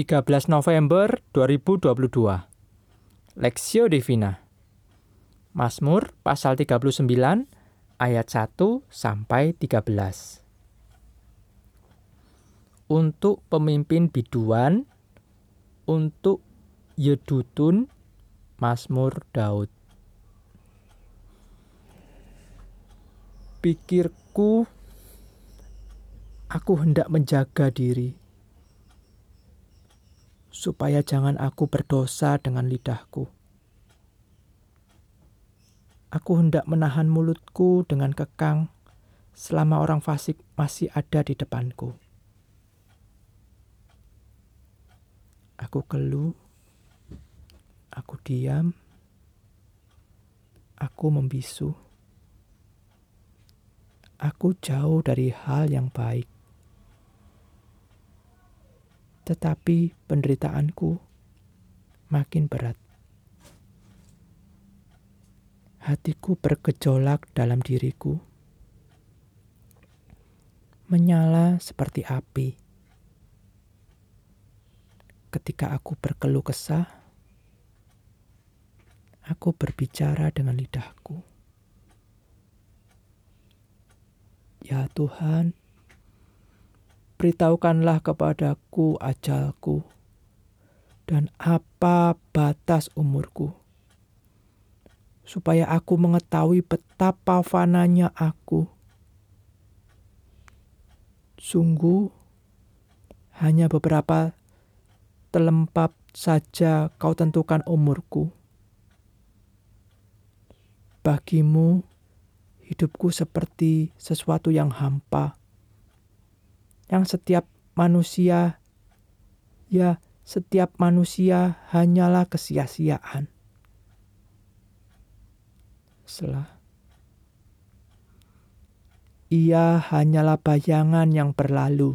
13 November 2022 Lexio Divina. Mazmur pasal 39 ayat 1 sampai 13 Untuk pemimpin biduan untuk Yedutun Mazmur Daud. Pikirku aku hendak menjaga diri supaya jangan aku berdosa dengan lidahku. Aku hendak menahan mulutku dengan kekang selama orang fasik masih ada di depanku. Aku keluh, aku diam, aku membisu. Aku jauh dari hal yang baik tetapi penderitaanku makin berat. Hatiku bergejolak dalam diriku, menyala seperti api. Ketika aku berkeluh kesah, aku berbicara dengan lidahku. Ya Tuhan, beritahukanlah kepadaku ajalku dan apa batas umurku, supaya aku mengetahui betapa fananya aku. Sungguh, hanya beberapa telempap saja kau tentukan umurku. Bagimu, hidupku seperti sesuatu yang hampa yang setiap manusia, ya setiap manusia hanyalah kesia-siaan. Selah. Ia hanyalah bayangan yang berlalu.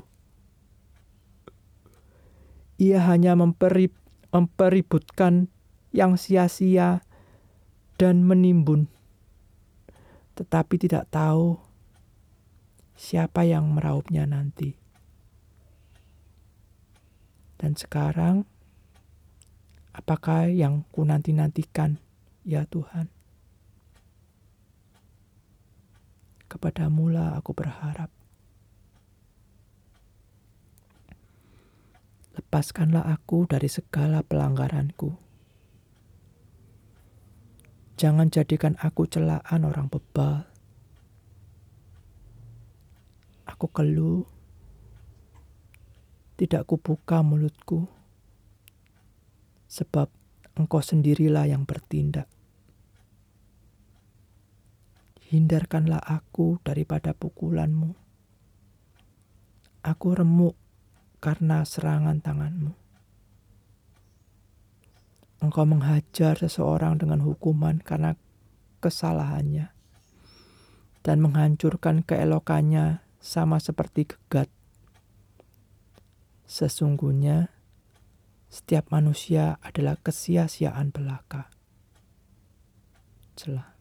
Ia hanya memperib, mempeributkan yang sia-sia dan menimbun, tetapi tidak tahu siapa yang meraupnya nanti. Dan sekarang, apakah yang ku nanti-nantikan, ya Tuhan? Kepadamu lah aku berharap. Lepaskanlah aku dari segala pelanggaranku. Jangan jadikan aku celaan orang bebal. Aku keluh tidak kubuka mulutku, sebab engkau sendirilah yang bertindak. Hindarkanlah aku daripada pukulanmu. Aku remuk karena serangan tanganmu. Engkau menghajar seseorang dengan hukuman karena kesalahannya dan menghancurkan keelokannya sama seperti gegat Sesungguhnya, setiap manusia adalah kesia-siaan belaka. Celah.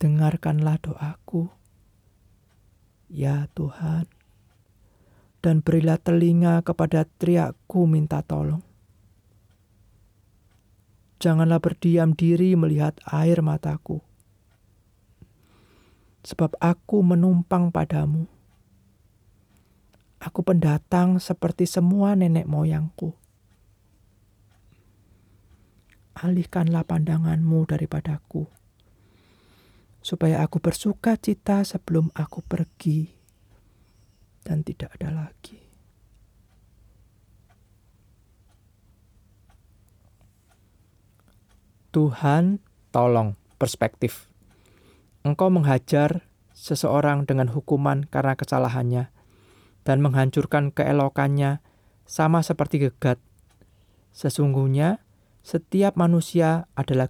Dengarkanlah doaku, ya Tuhan, dan berilah telinga kepada teriakku minta tolong. Janganlah berdiam diri melihat air mataku, sebab aku menumpang padamu Aku pendatang seperti semua nenek moyangku. Alihkanlah pandanganmu daripadaku, supaya aku bersuka cita sebelum aku pergi dan tidak ada lagi. Tuhan, tolong perspektif. Engkau menghajar seseorang dengan hukuman karena kesalahannya dan menghancurkan keelokannya sama seperti gegat. Sesungguhnya setiap manusia adalah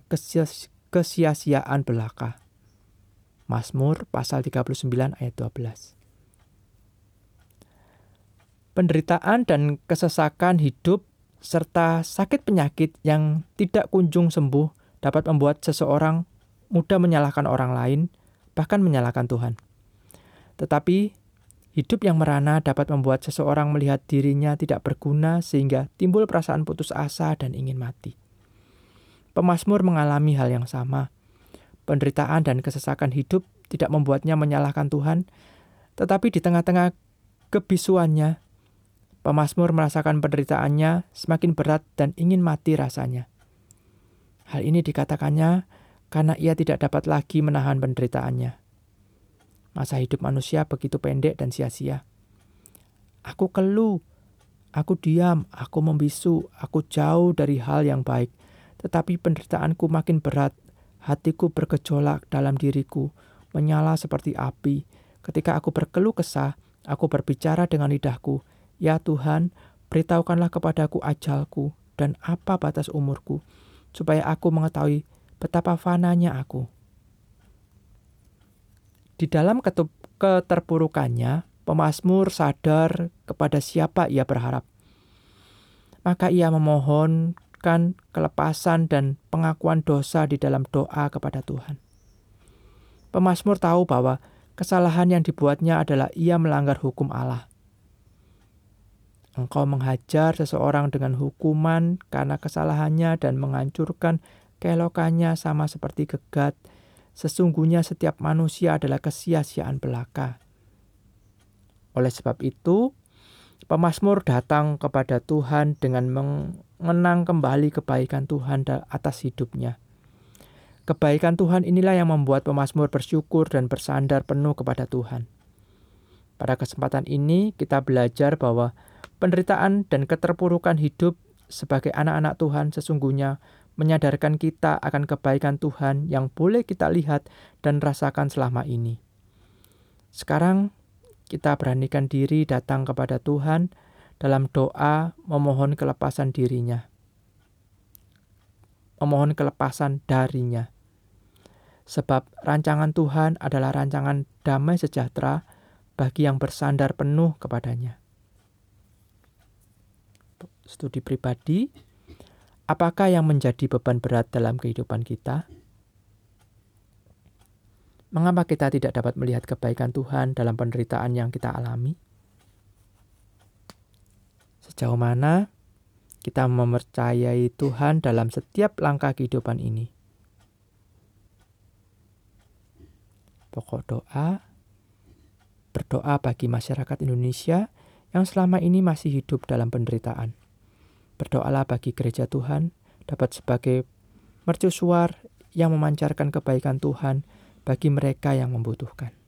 kesia-siaan belaka. Mazmur pasal 39 ayat 12. Penderitaan dan kesesakan hidup serta sakit penyakit yang tidak kunjung sembuh dapat membuat seseorang mudah menyalahkan orang lain, bahkan menyalahkan Tuhan. Tetapi Hidup yang merana dapat membuat seseorang melihat dirinya tidak berguna sehingga timbul perasaan putus asa dan ingin mati. Pemasmur mengalami hal yang sama. Penderitaan dan kesesakan hidup tidak membuatnya menyalahkan Tuhan, tetapi di tengah-tengah kebisuannya, Pemasmur merasakan penderitaannya semakin berat dan ingin mati rasanya. Hal ini dikatakannya karena ia tidak dapat lagi menahan penderitaannya. Masa hidup manusia begitu pendek dan sia-sia. Aku keluh, aku diam, aku membisu, aku jauh dari hal yang baik. Tetapi penderitaanku makin berat, hatiku bergejolak dalam diriku, menyala seperti api. Ketika aku berkeluh kesah, aku berbicara dengan lidahku, Ya Tuhan, beritahukanlah kepadaku ajalku dan apa batas umurku, supaya aku mengetahui betapa fananya aku. Di dalam keterpurukannya, pemazmur sadar kepada siapa ia berharap. Maka ia memohonkan kelepasan dan pengakuan dosa di dalam doa kepada Tuhan. Pemazmur tahu bahwa kesalahan yang dibuatnya adalah ia melanggar hukum Allah. Engkau menghajar seseorang dengan hukuman karena kesalahannya dan menghancurkan keelokannya sama seperti gegat Sesungguhnya setiap manusia adalah kesia-siaan belaka. Oleh sebab itu, pemazmur datang kepada Tuhan dengan mengenang kembali kebaikan Tuhan atas hidupnya. Kebaikan Tuhan inilah yang membuat pemazmur bersyukur dan bersandar penuh kepada Tuhan. Pada kesempatan ini, kita belajar bahwa penderitaan dan keterpurukan hidup sebagai anak-anak Tuhan sesungguhnya menyadarkan kita akan kebaikan Tuhan yang boleh kita lihat dan rasakan selama ini. Sekarang kita beranikan diri datang kepada Tuhan dalam doa memohon kelepasan dirinya. Memohon kelepasan darinya. Sebab rancangan Tuhan adalah rancangan damai sejahtera bagi yang bersandar penuh kepadanya. Studi pribadi, Apakah yang menjadi beban berat dalam kehidupan kita? Mengapa kita tidak dapat melihat kebaikan Tuhan dalam penderitaan yang kita alami? Sejauh mana kita mempercayai Tuhan dalam setiap langkah kehidupan ini? Pokok doa berdoa bagi masyarakat Indonesia yang selama ini masih hidup dalam penderitaan. Berdoalah bagi gereja Tuhan dapat sebagai mercusuar yang memancarkan kebaikan Tuhan bagi mereka yang membutuhkan.